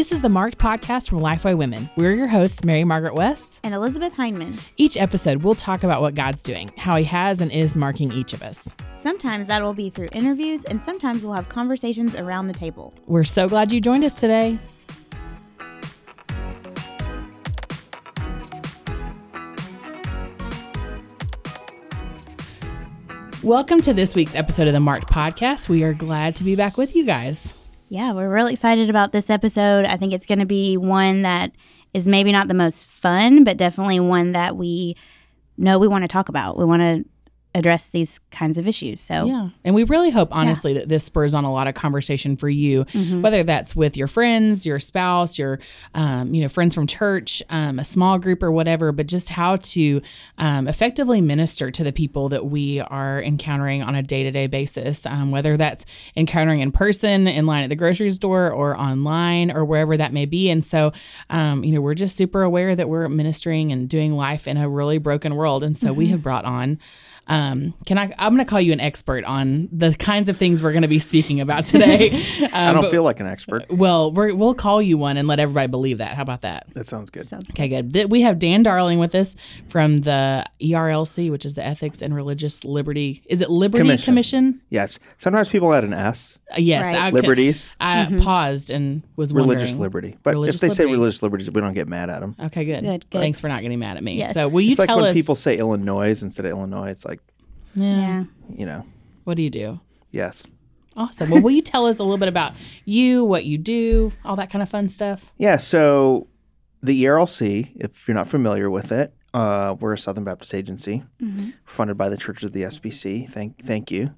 This is the Marked Podcast from Lifeway Women. We're your hosts, Mary Margaret West. And Elizabeth Hyndman. Each episode, we'll talk about what God's doing, how He has and is marking each of us. Sometimes that will be through interviews, and sometimes we'll have conversations around the table. We're so glad you joined us today. Welcome to this week's episode of the Marked Podcast. We are glad to be back with you guys. Yeah, we're really excited about this episode. I think it's going to be one that is maybe not the most fun, but definitely one that we know we want to talk about. We want to address these kinds of issues. So yeah, and we really hope honestly yeah. that this spurs on a lot of conversation for you, mm-hmm. whether that's with your friends, your spouse, your um, you know friends from church, um, a small group or whatever. But just how to um, effectively minister to the people that we are encountering on a day to day basis, um, whether that's encountering in person, in line at the grocery store, or online, or wherever that may be. And so, um, you know, we're just super aware that we're ministering and doing life in a really broken world, and so mm-hmm. we have brought on. Um, can I? I'm going to call you an expert on the kinds of things we're going to be speaking about today. Um, I don't but, feel like an expert. Well, we will call you one and let everybody believe that. How about that? That sounds good. Sounds okay, good. We have Dan Darling with us from the ERLC, which is the Ethics and Religious Liberty. Is it Liberty Commission? Commission? Yes. Sometimes people add an S. Uh, yes. Right. I, Liberties. I mm-hmm. paused and was religious liberty. But religious if they liberty. say religious liberties, we don't get mad at them. Okay, good. good, good. Thanks for not getting mad at me. Yes. So will you it's tell like when us? people say Illinois instead of Illinois. It's like yeah. You know. What do you do? Yes. Awesome. Well, will you tell us a little bit about you, what you do, all that kind of fun stuff? Yeah. So, the ERLC, if you're not familiar with it, uh, we're a Southern Baptist agency mm-hmm. funded by the Church of the SBC. Thank, thank you.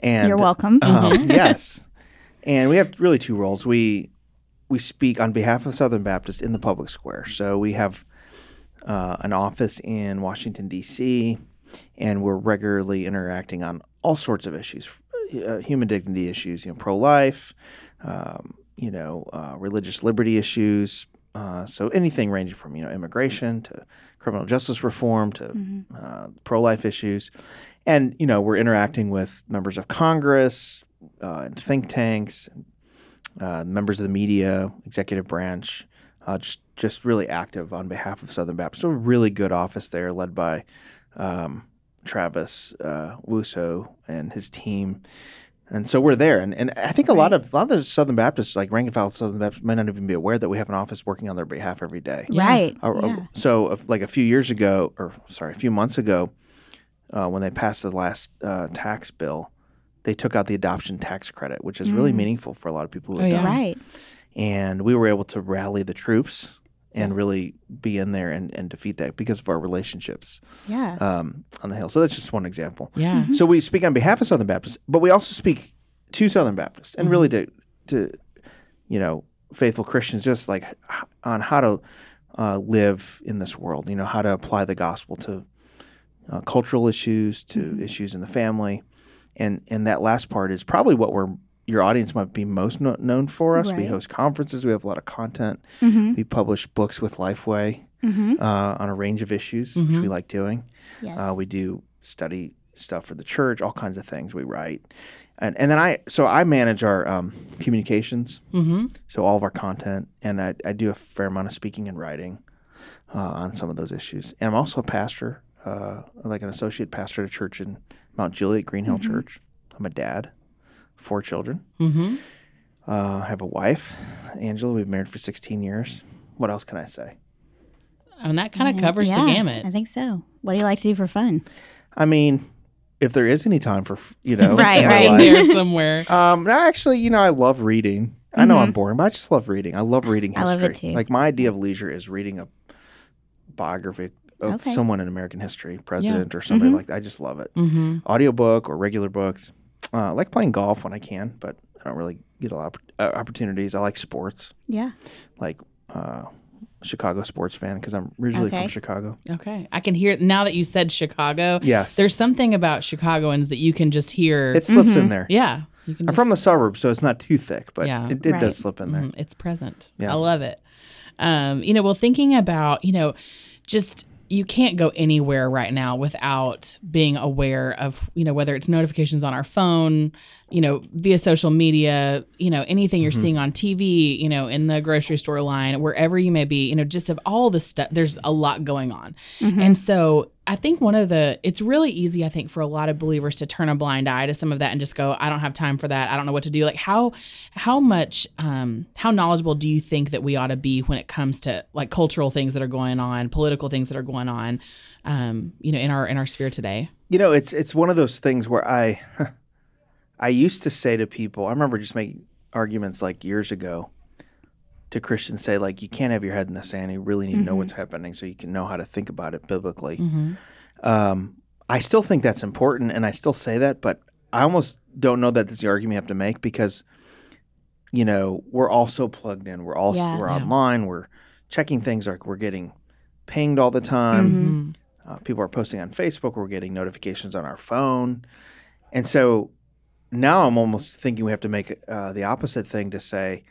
And you're welcome. Um, mm-hmm. yes. And we have really two roles. We we speak on behalf of Southern Baptist in the public square. So we have uh, an office in Washington D.C and we're regularly interacting on all sorts of issues, uh, human dignity issues, you know, pro-life, um, you know, uh, religious liberty issues. Uh, so anything ranging from you know immigration to criminal justice reform to mm-hmm. Uh, pro-life issues, and you know we're interacting with members of Congress uh, and think tanks, uh, members of the media, executive branch. just just really active on behalf of Southern Baptist. So a really good office there, led by um, Travis uh, Wussow and his team. And so we're there, and, and I think a lot of a lot of the Southern Baptists, like rank and file Southern Baptists, might not even be aware that we have an office working on their behalf every day. Right. Uh, yeah. So, like a few years ago, or sorry, a few months ago, uh, when they passed the last uh, tax bill, they took out the adoption tax credit, which is mm. really meaningful for a lot of people who oh, yeah. Right. And we were able to rally the troops and really be in there and, and defeat that because of our relationships yeah. um, on the Hill. So that's just one example. Yeah. Mm-hmm. So we speak on behalf of Southern Baptists, but we also speak to Southern Baptists and mm-hmm. really to, to, you know, faithful Christians, just like on how to uh, live in this world, you know, how to apply the gospel to uh, cultural issues, to mm-hmm. issues in the family. And, and that last part is probably what we're your audience might be most no- known for us. Right. We host conferences. We have a lot of content. Mm-hmm. We publish books with Lifeway mm-hmm. uh, on a range of issues, mm-hmm. which we like doing. Yes. Uh, we do study stuff for the church, all kinds of things we write. And, and then I, so I manage our um, communications, mm-hmm. so all of our content, and I, I, do a fair amount of speaking and writing uh, on some of those issues. And I'm also a pastor, uh, like an associate pastor at a church in Mount Juliet, Green Hill mm-hmm. Church. I'm a dad four children. Mm-hmm. Uh, I have a wife, Angela. We've been married for 16 years. What else can I say? And that kind of covers yeah, the gamut. I think so. What do you like to do for fun? I mean, if there is any time for you know, right, right, there somewhere. Um, actually, you know, I love reading. I know mm-hmm. I'm boring, but I just love reading. I love reading history. I love it too. Like my idea of leisure is reading a biography of okay. someone in American history, president yeah. or somebody mm-hmm. like that. I just love it. Mm-hmm. Audiobook or regular books. Uh, I like playing golf when I can, but I don't really get a lot of uh, opportunities. I like sports. Yeah. Like uh, Chicago sports fan because I'm originally okay. from Chicago. Okay, I can hear now that you said Chicago. Yes, there's something about Chicagoans that you can just hear. It slips mm-hmm. in there. Yeah, I'm just, from the suburbs, so it's not too thick, but yeah, it, it right. does slip in there. Mm-hmm. It's present. Yeah. I love it. Um, you know, well, thinking about you know, just you can't go anywhere right now without being aware of you know whether it's notifications on our phone you know, via social media, you know, anything you're seeing on TV, you know, in the grocery store line, wherever you may be, you know, just of all the stuff, there's a lot going on. And so I think one of the, it's really easy, I think, for a lot of believers to turn a blind eye to some of that and just go, I don't have time for that. I don't know what to do. Like, how, how much, um, how knowledgeable do you think that we ought to be when it comes to like cultural things that are going on, political things that are going on, um, you know, in our, in our sphere today? You know, it's it's one of those things where I I used to say to people, I remember just making arguments like years ago to Christians say like you can't have your head in the sand. You really need to know what's happening so you can know how to think about it biblically. Um, I still think that's important, and I still say that, but I almost don't know that that's the argument you have to make because you know we're all so plugged in. We're all Yeah. we're Yeah. online. We're checking things like we're getting pinged all the time. Mm-hmm. Uh, people are posting on Facebook. We're getting notifications on our phone, and so now I'm almost thinking we have to make uh, the opposite thing to say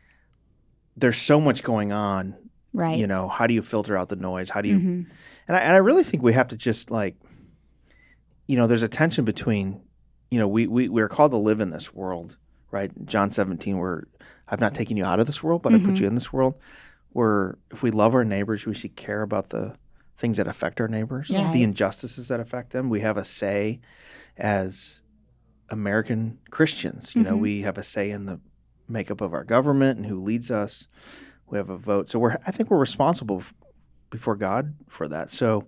there's so much going on. Right. You know, how do you filter out the noise? How do you? Mhm. And I, and I really think we have to just like, you know, there's a tension between, you know, we we we're called to live in this world, right? John 17, where I've not taken you out of this world, but I put Mhm. you in this world. Where if we love our neighbors, we should care about the things that affect our neighbors, Yeah. the injustices that affect them. We have a say as American Christians. You know, Mhm. we have a say in the makeup of our government and who leads us. We have a vote, so we're I think we're responsible f- before God for that. So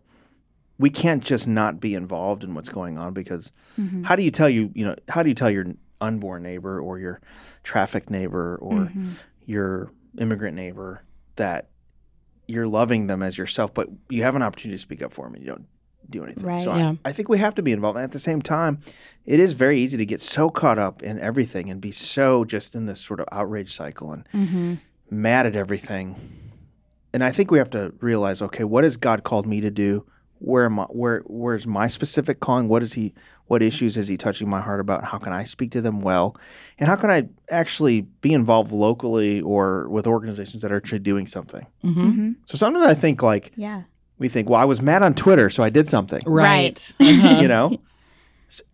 we can't just not be involved in what's going on because Mhm. how do you tell you you know how do you tell your unborn neighbor or your traffic neighbor or Mhm. your immigrant neighbor that you're loving them as yourself, but you have an opportunity to speak up for them and you don't do anything. Right. So Yeah. I, I think we have to be involved. And at the same time, it is very easy to get so caught up in everything and be so just in this sort of outrage cycle and Mhm. mad at everything. And I think we have to realize, okay, what has God called me to do? Where am I, where where's my specific calling? What is he what issues is he touching my heart about? How can I speak to them well? And how can I actually be involved locally or with organizations that are actually doing something? Mm-hmm. Mhm. So sometimes I think like Yeah. We think, well, I was mad on Twitter, so I did something. Right. You know?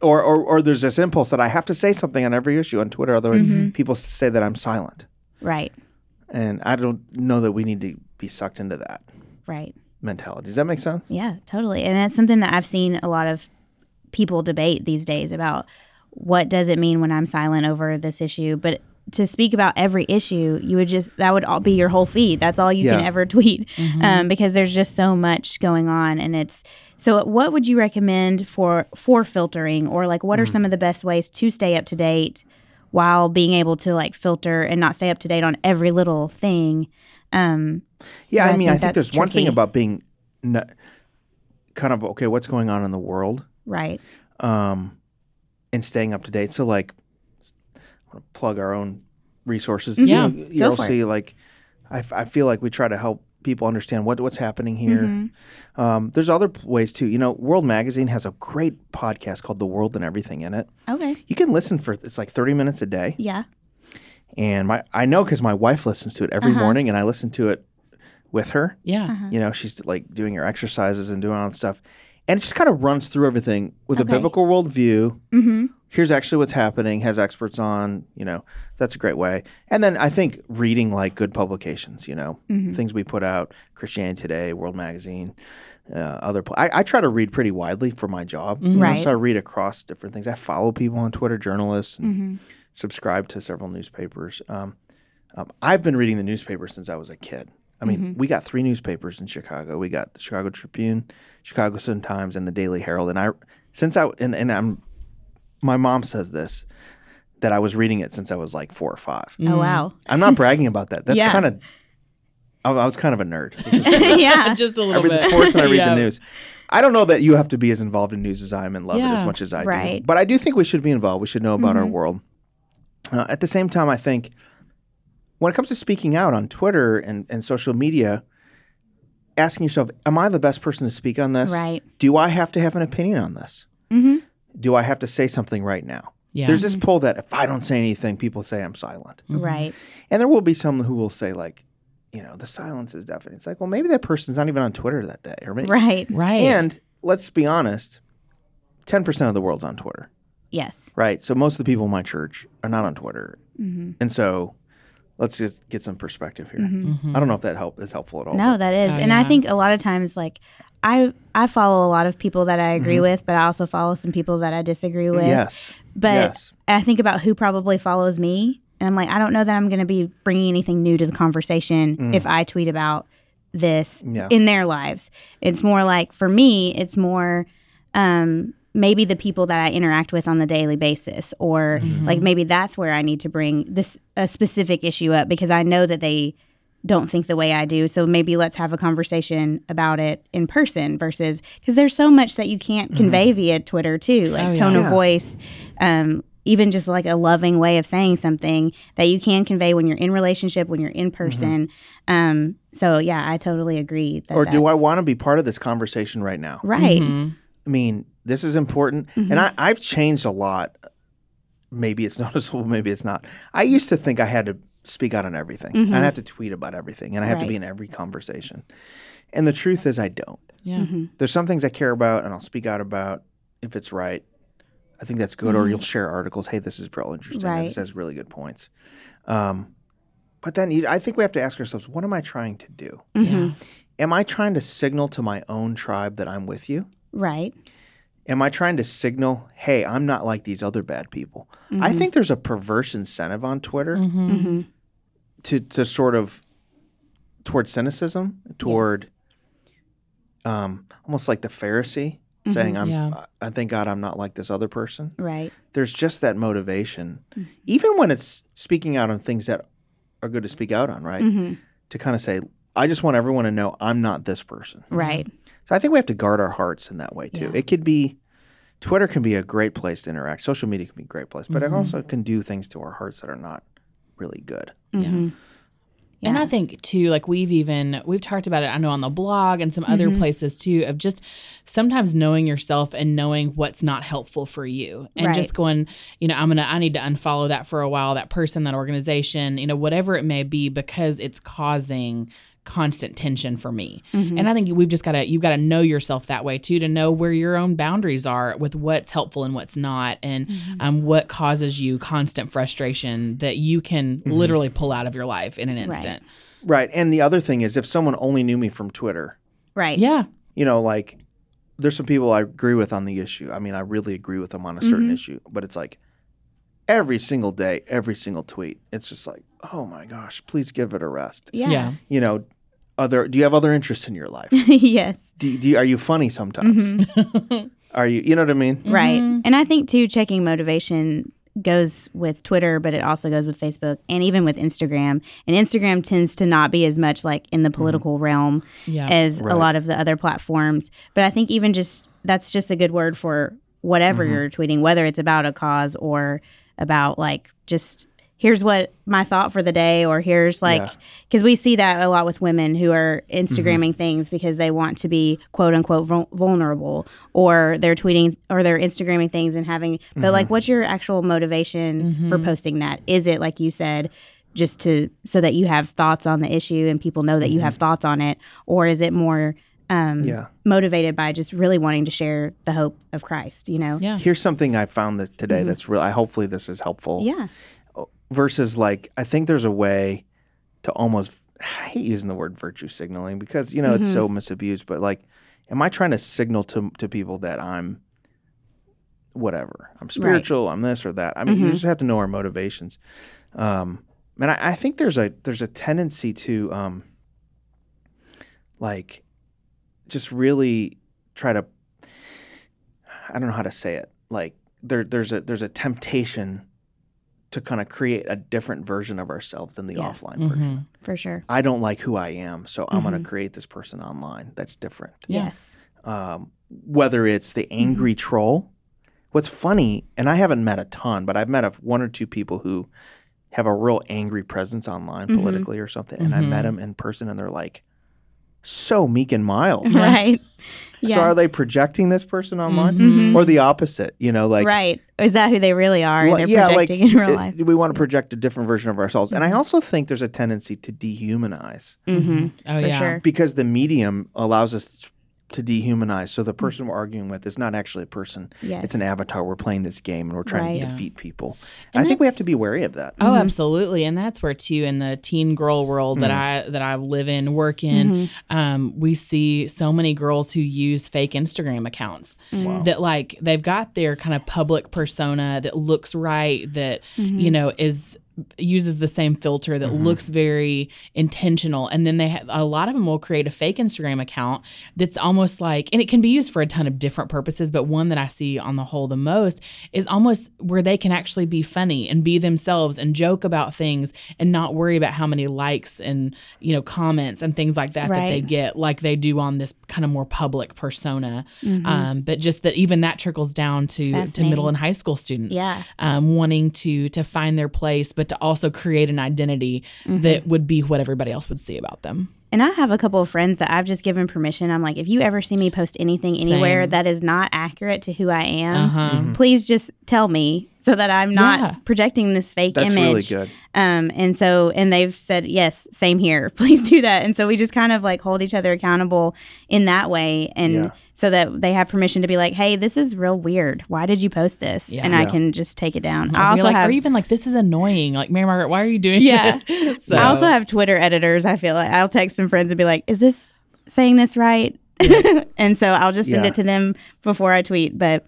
Or, or or there's this impulse that I have to say something on every issue on Twitter, otherwise Mhm. people say that I'm silent. Right. And I don't know that we need to be sucked into that Right. mentality. Does that make sense? Yeah, totally. And that's something that I've seen a lot of people debate these days about what does it mean when I'm silent over this issue. But to speak about every issue, you would just that would all be your whole feed. That's all you can ever tweet um, because there's just so much going on, and it's. So, what would you recommend for for filtering, or like, what are some of the best ways to stay up to date while being able to like filter and not stay up to date on every little thing? Um, Yeah, I I mean, I think think that's there's one thing about being n- kind of okay. What's going on in the world, right. um, and staying up to date. So, like, I want to plug our own resources. Yeah, you, you go for it. see, like, I, f- I feel like we try to help people understand what what's happening here. Mhm. Um, there's other ways too. You know, World Magazine has a great podcast called "The World and Everything in It." Okay. You can listen for it's like 30 minutes a day. Yeah. And my I know because my wife listens to it every Uh-huh. morning, and I listen to it with her. Yeah. Uh-huh. You know, she's like doing her exercises and doing all that stuff, and it just kind of runs through everything with Okay. a biblical worldview. Mm-hmm. Here's actually what's happening. Has experts on. You know, that's a great way. And then I think reading like good publications. You know, Mm-hmm. things we put out, Christianity Today, World Magazine. Uh, other, pl- I, I try to read pretty widely for my job. know, Right. so I read across different things. I follow people on Twitter, journalists, and Mm-hmm. subscribe to several newspapers. Um, um, I've been reading the newspaper since I was a kid. I mean, we got three newspapers in Chicago. We got the Chicago Tribune, Chicago Sun Times, and the Daily Herald. And I, since I and, and I'm, my mom says this that I was reading it since I was like four or five. Oh wow. I'm not bragging about that. That's Yeah. kind of, I, I was kind of a nerd. yeah. Just a I little I read bit. the sports and I read Yeah. the news. I don't know that you have to be as involved in news as I am and love it as much as I do. right. But I do think we should be involved. We should know about our Mhm. world. Uh, at the same time, I think when it comes to speaking out on Twitter and, and social media, asking yourself, am I the best person to speak on this? Right. Do I have to have an opinion on this? Mm-hmm. Do I have to say something right now? Yeah. There's this poll that if I don't say anything, people say I'm silent. Mhm. Right. And there will be some who will say, like, you know, the silence is deafening. It's like, well, maybe that person's not even on Twitter that day. Or maybe, Right. Right. and let's be honest, 10% of the world's on Twitter. Yes. right? So most of the people in my church are not on Twitter, Mm-hmm. and so let's just get some perspective here. I don't know if that help is helpful at all. No, that is. Oh, and I think a lot of times like I I follow a lot of people that I agree Mm-hmm. with, but I also follow some people that I disagree with. yes, But yes, I think about who probably follows me, and I'm like, I don't know that I'm going to be bringing anything new to the conversation if I tweet about this Mm. Yeah. in their lives. It's more like for me, it's more um, maybe the people that I interact with on the daily basis, or Mm-hmm. like maybe that's where I need to bring this a specific issue up because I know that they don't think the way I do. So maybe let's have a conversation about it in person versus because there's so much that you can't convey via Twitter too, like Oh, tone Mm-hmm. Yeah. of voice, um, even just like a loving way of saying something that you can convey when you're in relationship, when you're in person. Um, so yeah, I totally agree. That Mm-hmm. or do I want to be part of this conversation right now? Right. Mm-hmm. I mean, this is important, Mm-hmm. and I, I've changed a lot. Maybe it's noticeable, maybe it's not. I used to think I had to speak out on everything. I have to tweet about everything, and I have to be Mm-hmm. In every conversation. And the truth is, I don't. Yeah. Mm-hmm. There's some things I care about, and I'll speak out about if it's right. I think that's good. Or you'll share articles. Hey, this is real interesting. Mm-hmm. Right. This has really good points. Um, but then you, I think we have to ask ourselves, what am I trying to do? Mm-hmm. Yeah. Am I trying to signal to my own tribe that I'm with you? Right. Am I trying to signal, hey, I'm not like these other bad people? Mm-hmm. I think there's a perverse incentive on Twitter Mm-hmm. to to sort of toward cynicism, toward um, almost like the Pharisee saying, "I'm, Yeah. I thank God I'm not like this other person." Right. There's just that motivation, even when it's speaking out on things that are good to speak out on, right? Mm-hmm. To kind of say, "I just want everyone to know I'm not this person." Right. So I think we have to guard our hearts in that way too. Yeah. It could be Twitter can be a great place to interact. Social media can be a great place, but it also can do things to our hearts that are not really good. Mm-hmm. And Yeah. I think too, like we've even we've talked about it. I know on the blog and some other Mm-hmm. places too, of just sometimes knowing yourself and knowing what's not helpful for you, and Right. just going, you know, I'm gonna I need to unfollow that for a while, that person, that organization, you know, whatever it may be, because it's causing constant tension for me. Mm-hmm. And I think we've just got to you've got to know yourself that way too to know where your own boundaries are with what's helpful and what's not and Mm-hmm. um, what causes you constant frustration that you can literally pull out of your life in an instant. Right. And the other thing is if someone only knew me from Twitter, Right. Yeah. you know, like there's some people I agree with on the issue. I mean, I really agree with them on a certain issue, but it's like every single day, every single tweet, it's just like, oh my gosh, please give it a rest. Yeah. Yeah. You know, other do you have other interests in your life? yes. do, do you, are you funny sometimes? Mm-hmm. Are you, you know what I mean? Right. Mm-hmm. And I think too, checking motivation goes with Twitter, but it also goes with Facebook and even with Instagram. And Instagram tends to not be as much like in the mm-hmm. political realm Yeah. as Right. a lot of the other platforms. But I think even just that's just a good word for whatever you're tweeting, whether it's about a cause or about like just here's what my thought for the day or here's like Yeah. because we see that a lot with women who are instagramming mm-hmm. things because they want to be quote unquote vul- vulnerable or they're tweeting or they're instagramming things and having but like mm-hmm. what's your actual motivation for mm-hmm. posting that is it like you said just to so that you have thoughts on the issue and people know that you have thoughts on it or is it more um, Yeah. motivated by just really wanting to share the hope of christ you know Yeah. Here's something I found that today that's real. I hopefully this is helpful. yeah versus like I think there's a way to almost I hate using the word virtue signaling because you know it's so misused, but like am I trying to signal to to people that I'm whatever. I'm spiritual, I'm this or that. I mean you just have to know our motivations. Um and I, I think there's a there's a tendency to um like just really try to I don't know how to say it. Like there there's a there's a temptation to kind of create a different version of ourselves than the Yeah. offline Mm-hmm. version. for sure I don't like who I am, so I'm going to create this person online that's different. Yes Um, whether it's the angry troll, what's funny, and I haven't met a ton, but I've met a, one or two people who have a real angry presence online Mhm. politically or something, and I met Mhm. them in person, and they're like so meek and mild. right So are they projecting this person online, Mhm. or the opposite? You know, like right is that who they really are Well, and they're projecting in real it- life we want to project a different version of ourselves, and I also think there's a tendency to dehumanize mm-hmm. Oh for yeah. sure because the medium allows us to dehumanize. So the person we're arguing with is not actually a person. Yes. It's an avatar. We're playing this game and we're trying Right. to Yeah. defeat people. And I think we have to be wary of that. Oh, absolutely, and that's where too in the teen girl world that Mm. I that I live in, work in, Mm-hmm. um, we see so many girls who use fake Instagram accounts that like they've got their kind of public persona that looks right, that Mm-hmm. you know is uses the same filter that looks very intentional. And then they have a lot of them will create a fake Instagram account that's almost like and it can be used for a ton of different purposes but one that I see on the whole the most is almost where they can actually be funny and be themselves and joke about things and not worry about how many likes and you know comments and things like that that they get like they do on this kind of more public persona. Um, but just that even that trickles down to to middle and high school students Yeah. um, wanting to to find their place, but to also create an identity Mm-hmm. that would be what everybody else would see about them. And I have a couple of friends that I've just given permission. I'm like, if you ever see me post anything anywhere Same. that is not accurate to who I am, Uh-huh. please just tell me so that I'm not Yeah. projecting this fake That's image. really good. Um, and so, and they've said, yes, same here. Please do that. And so we just kind of like hold each other accountable in that way. And Yeah. so that they have permission to be like, hey, this is real weird. Why did you post this? Yeah. And I can just take it down. Or I also like, have. or even like, this is annoying. Like, Mary Margaret, why are you doing Yeah. this? So, I also have Twitter editors. I feel like I'll text some friends and be like, "Is this saying this right?" and so I'll just send Yeah. it to them before I tweet. But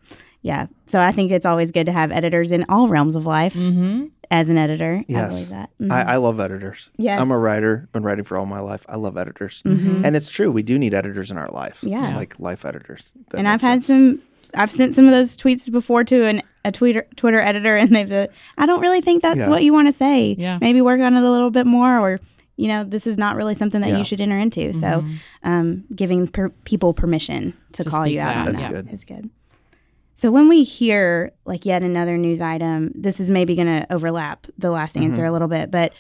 yeah, so I think it's always good to have editors in all realms of life. hmm As an editor, yes. I Yes. believe that. Mhm. I, I love editors. Yes. I'm a writer, been writing for all my life. I love editors. Mhm. And it's true, we do need editors in our life. Yeah. Like life editors. That and I've had sense. some. I've sent some of those tweets before to an, a Twitter Twitter editor, and they've. Uh, I don't really think that's Yeah. what you want to say. Yeah. Maybe work on it a little bit more, or you know, this is not really something that Yeah. you should enter into. So, um, giving per- people permission to, To call you out that, on That's that good. is good. So when we hear like yet another news item, this is maybe going to overlap the last Mm-hmm. answer a little bit, but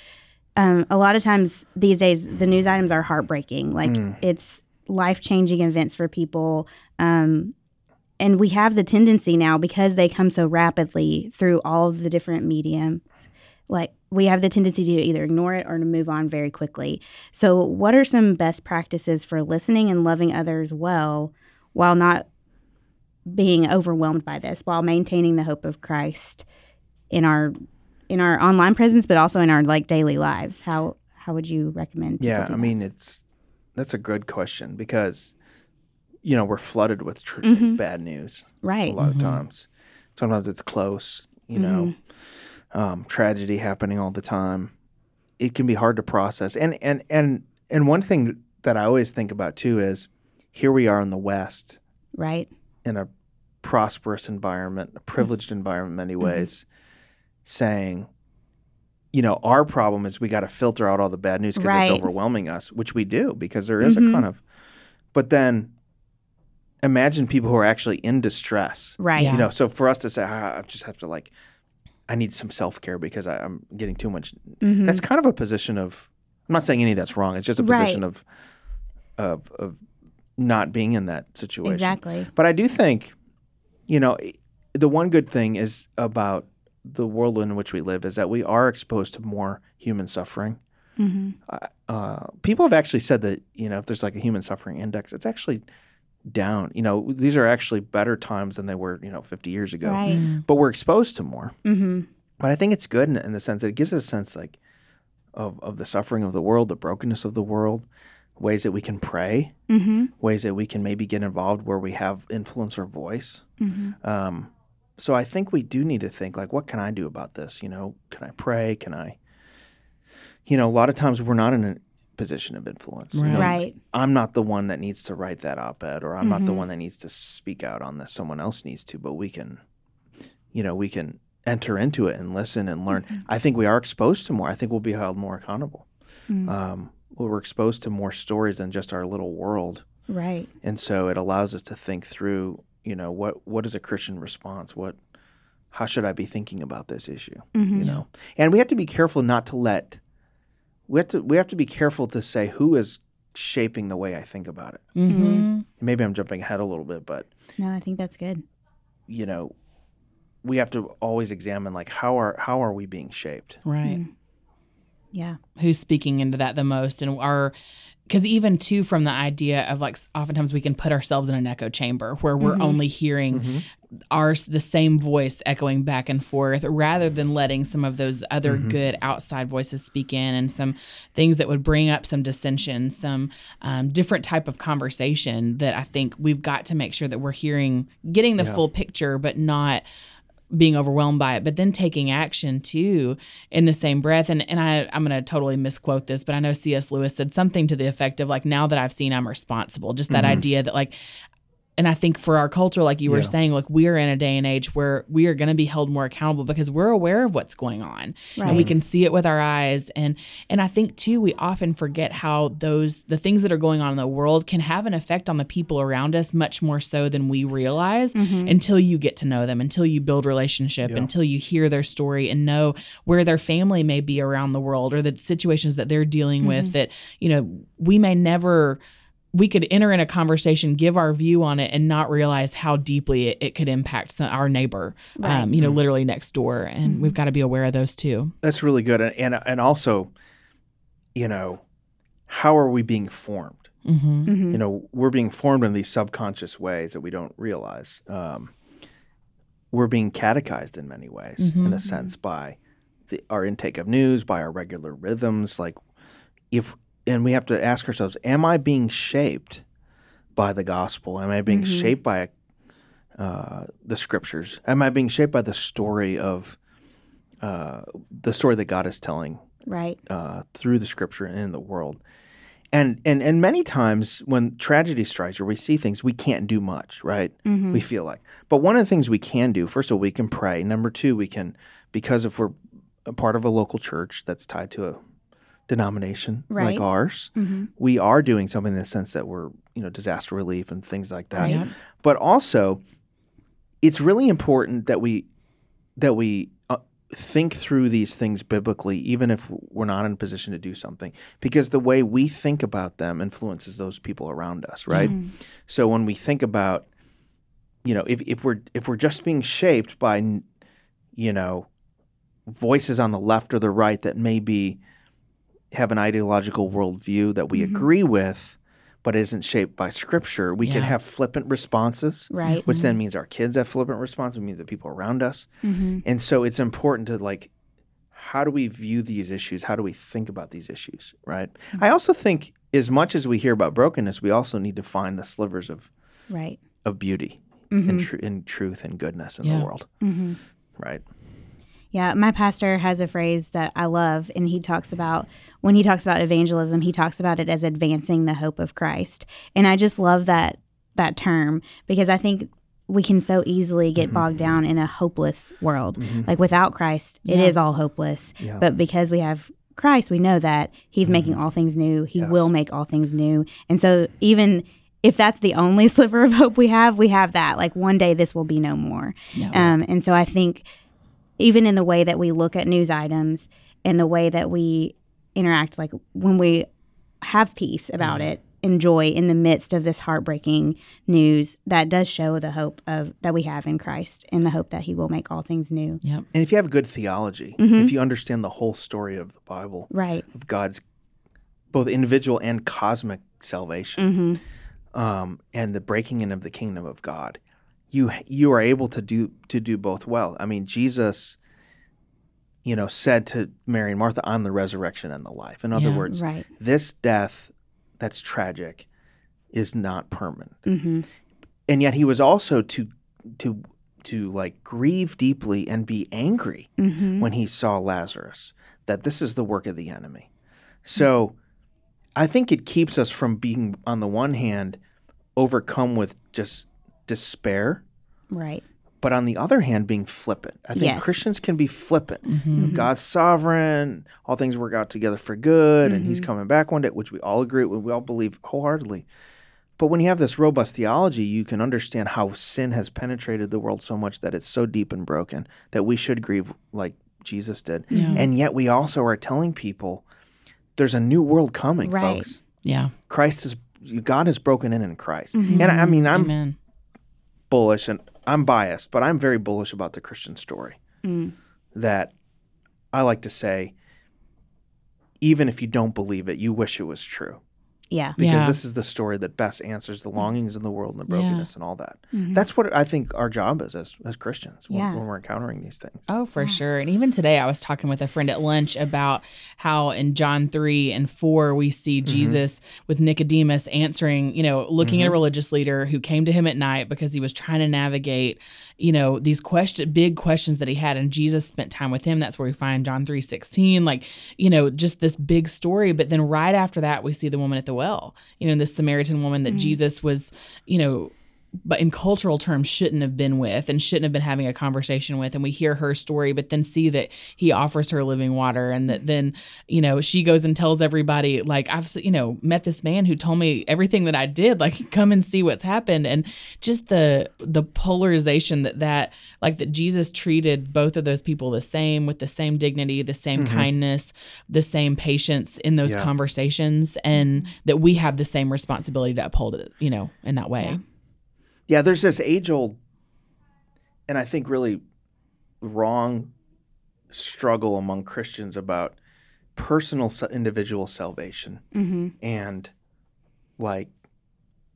um, a lot of times these days the news items are heartbreaking. Like Mm. it's life changing events for people. Um, and we have the tendency now because they come so rapidly through all of the different mediums like we have the tendency to either ignore it or to move on very quickly so what are some best practices for listening and loving others well while not being overwhelmed by this while maintaining the hope of christ in our in our online presence but also in our like daily lives how how would you recommend Yeah, do I mean, it's that's a good question because you know we're flooded with tr- Mhm. bad news right a lot Mhm. of times. Sometimes it's close, you know, Mm-hmm. um, tragedy happening all the time. It can be hard to process. And and and and one thing that I always think about too is here we are in the West right in a prosperous environment, a privileged environment in many Mm-hmm. ways, saying, you know, our problem is we got to filter out all the bad news because Right. it's overwhelming us, which we do because there is Mhm. a kind of. But then, imagine people who are actually in distress. right Yeah. You know, so for us to say, ah, I just have to like, I need some self care because I, I'm getting too much. Mhm. That's kind of a position of. I'm not saying any of that's wrong. It's just a Right. position of, of of not being in that situation. exactly But I do think, you know, the one good thing is about the world in which we live is that we are exposed to more human suffering. hmm Uh, people have actually said that, you know, if there's like a human suffering index, it's actually down. You know, these are actually better times than they were, you know, 50 years ago. right But we're exposed to more. hmm But I think it's good in, in the sense that it gives us a sense like of, of the suffering of the world, the brokenness of the world, ways that we can pray, hmm ways that we can maybe get involved where we have influence or voice. Hmm Um, so I think we do need to think like, what can I do about this? You know, can I pray? Can I? You know, a lot of times we're not in a position of influence. you Right. know. right I'm not the one that needs to write that op-ed, or I'm not the Mhm. one that needs to speak out on this. Someone else needs to, but we can, you know, we can enter into it and listen and learn. Mm-hmm. I think we are exposed to more. I think we'll be held more accountable. Mm. Um, we're exposed to more stories than just our little world right and so it allows us to think through you know what what is a christian response what how should i be thinking about this issue Mhm. you know and we have to be careful not to let we have to we have to be careful to say who is shaping the way i think about it Mm-hmm. maybe i'm jumping ahead a little bit but no i think that's good you know we have to always examine like how are how are we being shaped Right. Mm. yeah Who's speaking into that the most? And are because even too from the idea of like oftentimes we can put ourselves in an echo chamber where we're mm-hmm. only hearing mm-hmm. our the same voice echoing back and forth rather than letting some of those other mm-hmm. good outside voices speak in and some things that would bring up some dissension some um, different type of conversation that i think we've got to make sure that we're hearing getting the full picture but not being overwhelmed by it, but then taking action too in the same breath. And and I I'm gonna totally misquote this, but I know C.S. Lewis said something to the effect of like, now that I've seen, I'm responsible. Just that mm-hmm. idea that like. And I think for our culture, like you were Yeah. saying, like we are in a day and age where we are going to be held more accountable because we're aware of what's going on, and we can see it with our eyes. And and I think too, we often forget how those the things that are going on in the world can have an effect on the people around us much more so than we realize mm-hmm. until you get to know them, until you build relationship, until you hear their story and know where their family may be around the world or the situations that they're dealing mm-hmm. with that you know we may never we could enter in a conversation, give our view on it, and not realize how deeply it, it could impact some, our neighbor, um, you know, literally next door. And we've got to be aware of those too. That's really good, and and, and also, you know, how are we being formed? hmm Mhm. You know, we're being formed in these subconscious ways that we don't realize. Um, we're being catechized in many ways, in a sense, by the, our intake of news, by our regular rhythms. Like, if and we have to ask ourselves: Am I being shaped by the gospel? Am I being shaped by uh, the scriptures? Am I being shaped by the story of uh, the story that God is telling Right. uh, through the scripture and in the world. And, and and many times when tragedy strikes or we see things, we can't do much, right? Mm-hmm. We feel like. But one of the things we can do, first of all, we can pray. Number two, we can, because if we're a part of a local church that's tied to a denomination Right. like ours, Mm-hmm. we are doing something in the sense that we're, you know, disaster relief and things like that. Right. But also, it's really important that we that we uh, think through these things biblically, even if we're not in a position to do something, because the way we think about them influences those people around us, right? So when we think about, you know, if, if we're if we're just being shaped by, you know, voices on the left or the right that maybe have an ideological worldview that we agree with, but isn't shaped by Scripture, we can have flippant responses Right. which then means our kids have flippant responses, It means the people around us. Mm-hmm. And so it's important to like, how do we view these issues? How do we think about these issues? Right. I also think as much as we hear about brokenness, we also need to find the slivers of, Right. of beauty Mm-hmm. and, tr- and truth and goodness in Yeah. the world. Mm-hmm. Right. Yeah, my pastor has a phrase that I love, and he talks about when he talks about evangelism, he talks about it as advancing the hope of Christ, and I just love that that term because I think we can so easily get mm-hmm. bogged down in a hopeless world. Mm-hmm. Like without Christ, it Yeah. is all hopeless. Yeah. But because we have Christ, we know that He's making mm-hmm. all things new. He Yes. will make all things new, and so even if that's the only sliver of hope we have, we have that. Like one day this will be no more. Yeah. Um, and so I think even in the way that we look at news items and the way that we interact, like when we have peace about it and joy in the midst of this heartbreaking news, that does show the hope of that we have in Christ and the hope that He will make all things new. Yep. And if you have good theology, Mm-hmm. if you understand the whole story of the Bible, Right. of God's both individual and cosmic salvation, Mm-hmm. um, and the breaking in of the kingdom of God, you you are able to do to do both well. I mean, Jesus, you know, said to Mary and Martha, "I'm the resurrection and the life." In other Yeah. words, Right. this death that's tragic is not permanent, Mm-hmm. and yet he was also to to to like grieve deeply and be angry Mm-hmm. when he saw Lazarus that this is the work of the enemy. So I think it keeps us from being, on the one hand, overcome with just despair, Right. But on the other hand, being flippant. I think Yes. Christians can be flippant. Mm-hmm. God's sovereign, all things work out together for good, and Mm-hmm. He's coming back one day, which we all agree, with, we all believe wholeheartedly. But when you have this robust theology, you can understand how sin has penetrated the world so much that it's so deep and broken that we should grieve like Jesus did. Yeah. And yet we also are telling people there's a new world coming, Right. folks. Yeah. Christ is God has broken in in Christ. And I, I mean, I'm Amen. bullish and I'm biased, but I'm very bullish about the Christian story. Mm. That I like to say, even if you don't believe it, you wish it was true. Yeah. because Yeah. this is the story that best answers the longings in the world and the Yeah. brokenness and all that. Mhm. That's what I think our job is as, as Christians when, Yeah. when we're encountering these things. Oh, for Yeah. sure. And even today, I was talking with a friend at lunch about how in John 3 and 4, we see Mm-hmm. Jesus with Nicodemus answering, you know, looking at a religious leader who came to him at night because he was trying to navigate, you know, these question, big questions that he had. And Jesus spent time with him. That's where we find John 3 16, like, you know, just this big story. But then right after that, we see the woman at the well, you know, this Samaritan woman that mm. Jesus was, you know, but in cultural terms shouldn't have been with and shouldn't have been having a conversation with and we hear her story but then see that he offers her living water and that then you know she goes and tells everybody like i've you know met this man who told me everything that i did like come and see what's happened and just the the polarization that that like that jesus treated both of those people the same with the same dignity the same mm-hmm. kindness the same patience in those Yeah. conversations and that we have the same responsibility to uphold it you know in that way Yeah. Yeah, there's this age old, and I think really wrong struggle among Christians about personal individual salvation Mm-hmm. and like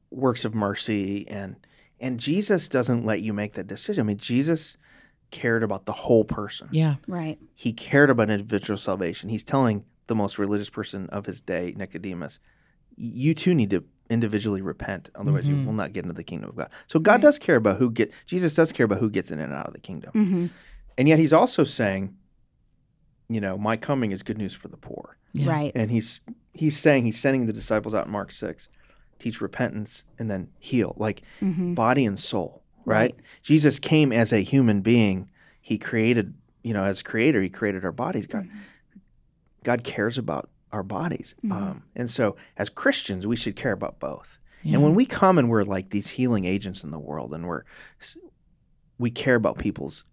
works of mercy and and Jesus doesn't let you make that decision. I mean, Jesus cared about the whole person. yeah Right. He cared about individual salvation. He's telling the most religious person of his day, Nicodemus, you too need to individually repent, otherwise you Mhm. will not get into the kingdom of God. So God Right. does care about who get Jesus does care about who gets in and out of the kingdom. Mm-hmm. And yet he's also saying, you know, my coming is good news for the poor. Yeah. Right. And he's he's saying he's sending the disciples out in Mark 6, teach repentance and then heal, like Mm-hmm. body and soul, right? Right. Jesus came as a human being. He created, you know, as creator, he created our bodies. God God cares about our bodies. Mhm. Um, and so as Christians, we should care about both. Yeah. And when we come and we're like these healing agents in the world and we're we care about people's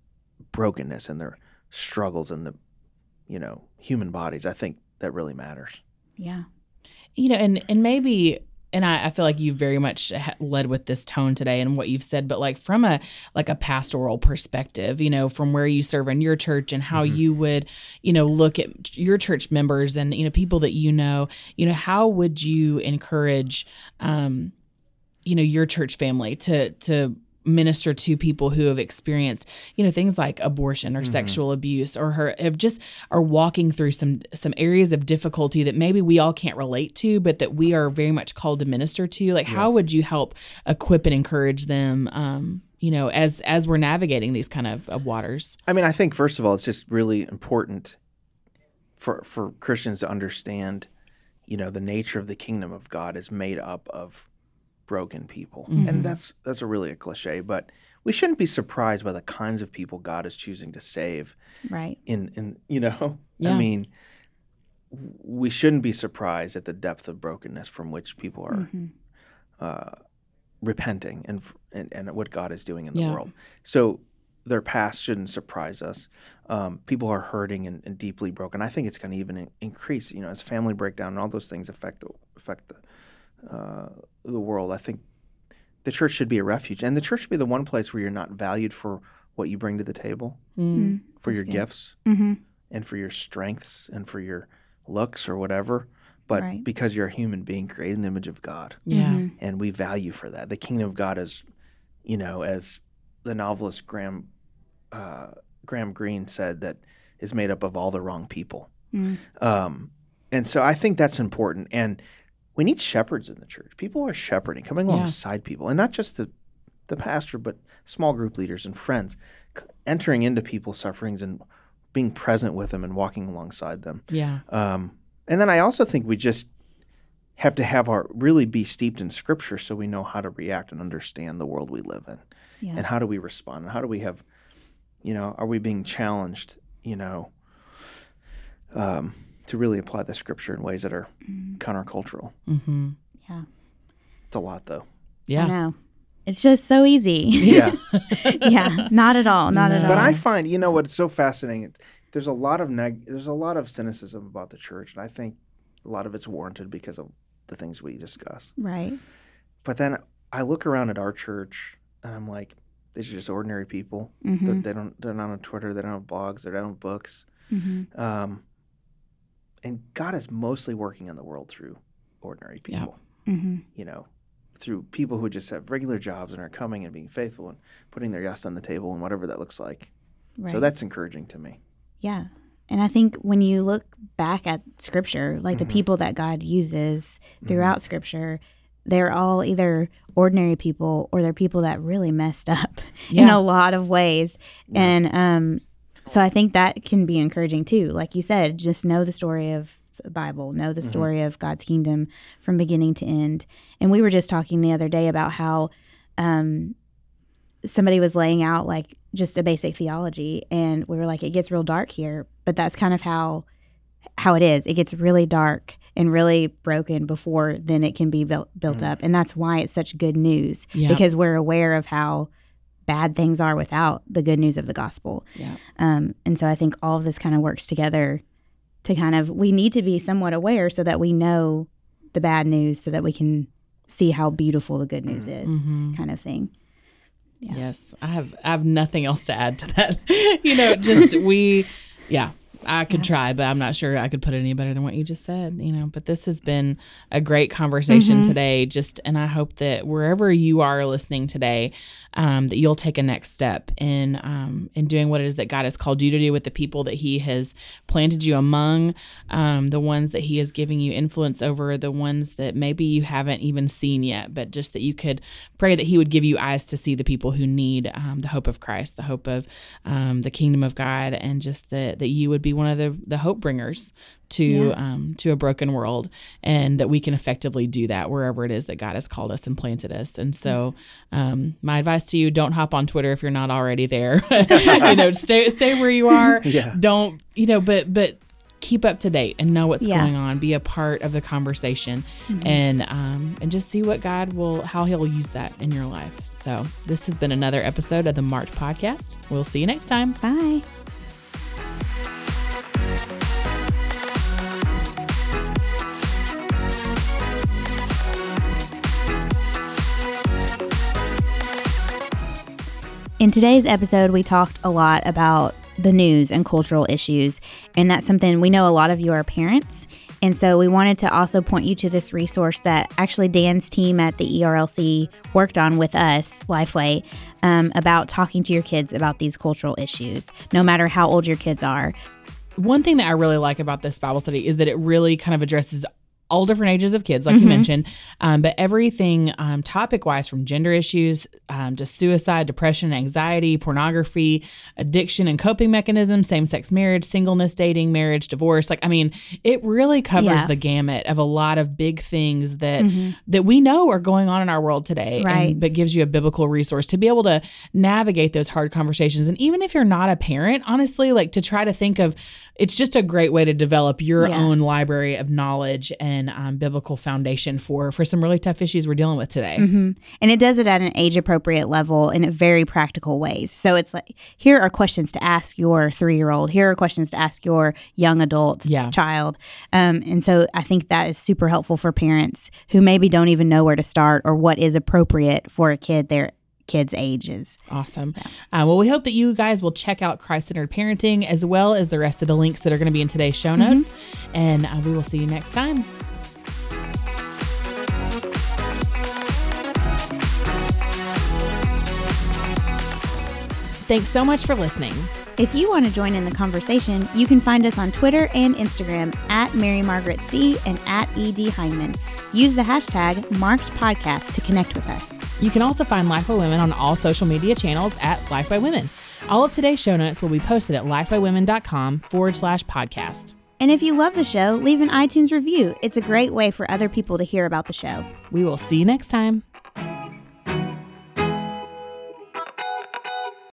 brokenness and their struggles and the you know, human bodies, I think that really matters. Yeah. you know and and maybe and I, I feel like you very much led with this tone today and what you've said but like from a like a pastoral perspective you know from where you serve in your church and how you would you know look at your church members and you know people that you know you know how would you encourage um you know your church family to to minister to people who have experienced you know things like abortion or sexual abuse or her have just are walking through some some areas of difficulty that maybe we all can't relate to but that we are very much called to minister to. Like how would you help equip and encourage them um you know as as we're navigating these kind of, of waters? I mean, I think first of all, it's just really important for for Christians to understand, you know, the nature of the kingdom of God is made up of broken people, Mhm. and that's that's a really a cliche, but we shouldn't be surprised by the kinds of people God is choosing to save. Right. In in you know, Yeah. I mean, we shouldn't be surprised at the depth of brokenness from which people are Mm-hmm. uh, repenting and, and and what God is doing in the Yeah. world. So their past shouldn't surprise us. Um, people are hurting and, and deeply broken. I think it's going to even in- increase. You know, as family breakdown and all those things affect the affect the uh, the world. I think the church should be a refuge, and the church should be the one place where you're not valued for what you bring to the table, Mm. for That's your good. gifts, Mm-hmm. and for your strengths, and for your looks or whatever. But Right. because you're a human being created in the image of God yeah Mm-hmm. and we value for that. The kingdom of God is, you know, as the novelist Graham uh, Graham Greene said, that is made up of all the wrong people. Mm. Um, and so I think that's important. And we need shepherds in the church. People are shepherding, coming Yeah. alongside people, and not just the the pastor, but small group leaders and friends, c- entering into people's sufferings and being present with them and walking alongside them. yeah Um, and then I also think we just have to have our really be steeped in scripture so we know how to react and understand the world we live in. Yeah. And how do we respond? And how do we have, you know, are we being challenged, you know, um, to really apply the scripture in ways that are countercultural? mm-hmm. Yeah. It's a lot though. I yeah know. It's just so easy. Yeah. yeah. Not at all. Not at all. but I find, you know, what's so fascinating. There's a lot of neg- there's a lot of cynicism about the church, and I think a lot of it's warranted because of the things we discuss. right. But then I look around at our church and I'm like, these are just ordinary people. They're, Mm-hmm. they don't they're not on Twitter. They don't have blogs. They don't have books. Mm-hmm. Um, and God is mostly working in the world through ordinary Yeah. people. Mm-hmm. You know, through people who just have regular jobs and are coming and being faithful and putting their yes on the table and whatever that looks like. Right. So that's encouraging to me. Yeah. And I think when you look back at scripture, like Mhm. the people that God uses throughout scripture, they're all either ordinary people or they're people that really messed up in a lot of ways. Yeah. And um, so I think that can be encouraging too. Like you said, just know the story of the Bible, know the Mhm. story of God's kingdom from beginning to end. And we were just talking the other day about how um, somebody was laying out like just a basic theology and we were like it gets real dark here but that's kind of how how it is it gets really dark and really broken before then it can be built built Mhm. up and that's why it's such good news Yeah. because we're aware of how bad things are without the good news of the gospel Yeah. um, and so i think all of this kind of works together to kind of we need to be somewhat aware so that we know the bad news so that we can see how beautiful the good news is Mhm. kind of thing Yeah. Yes, I have. I have nothing else to add to that. you know, just we, yeah. I could try, but I'm not sure I could put it any better than what you just said. You know, but this has been a great conversation Mhm. today. Just, and I hope that wherever you are listening today, um, that you'll take a next step in um, in doing what it is that God has called you to do with the people that He has planted you among, um, the ones that He is giving you influence over, the ones that maybe you haven't even seen yet, but just that you could pray that He would give you eyes to see the people who need um, the hope of Christ, the hope of um, the kingdom of God, and just that that you would be one of the the hope bringers to Yeah. um, to a broken world, and that we can effectively do that wherever it is that God has called us and planted us. And so, um, my advice to you: don't hop on Twitter if you're not already there. you know, stay stay where you are. Yeah. Don't you know? But but keep up to date and know what's Yeah. going on. Be a part of the conversation, and um, and just see what God will how He'll use that in your life. So this has been another episode of the Marked Podcast. We'll see you next time. bye In today's episode, we talked a lot about the news and cultural issues, and that's something we know a lot of you are parents. And so we wanted to also point you to this resource that actually Dan's team at the ERLC worked on with us, Lifeway, um, about talking to your kids about these cultural issues, no matter how old your kids are. One thing that I really like about this Bible study is that it really kind of addresses all different ages of kids, like you Mhm. mentioned, um, but everything um, topic wise from gender issues um, to suicide, depression, anxiety, pornography, addiction and coping mechanisms, same sex marriage, singleness, dating, marriage, divorce. Like, I mean, it really covers Yeah. the gamut of a lot of big things that Mhm. that we know are going on in our world today, and- Right. but gives you a biblical resource to be able to navigate those hard conversations. And even if you're not a parent, honestly, like to try to think of, it's just a great way to develop your Yeah. own library of knowledge and um, biblical foundation for for some really tough issues we're dealing with today. hmm And it does it at an age appropriate level in very practical ways. So it's like, here are questions to ask your three year old, here are questions to ask your young adult Yeah. child. Um, and so I think that is super helpful for parents who maybe don't even know where to start or what is appropriate for a kid their kids' ages. Awesome. Uh, well, we hope that you guys will check out Christ centered parenting as well as the rest of the links that are going to be in today's show notes. And uh, we will see you next time. Thanks so much for listening. If you want to join in the conversation, you can find us on Twitter and Instagram at Mary Margaret C and at ED Hyndman. Use the hashtag Marked Podcast to connect with us. You can also find Lifeway Women on all social media channels at Lifeway Women. All of today's show notes will be posted at lifewaywomen.com forward slash podcast. And if you love the show, leave an iTunes review. It's a great way for other people to hear about the show. We will see you next time.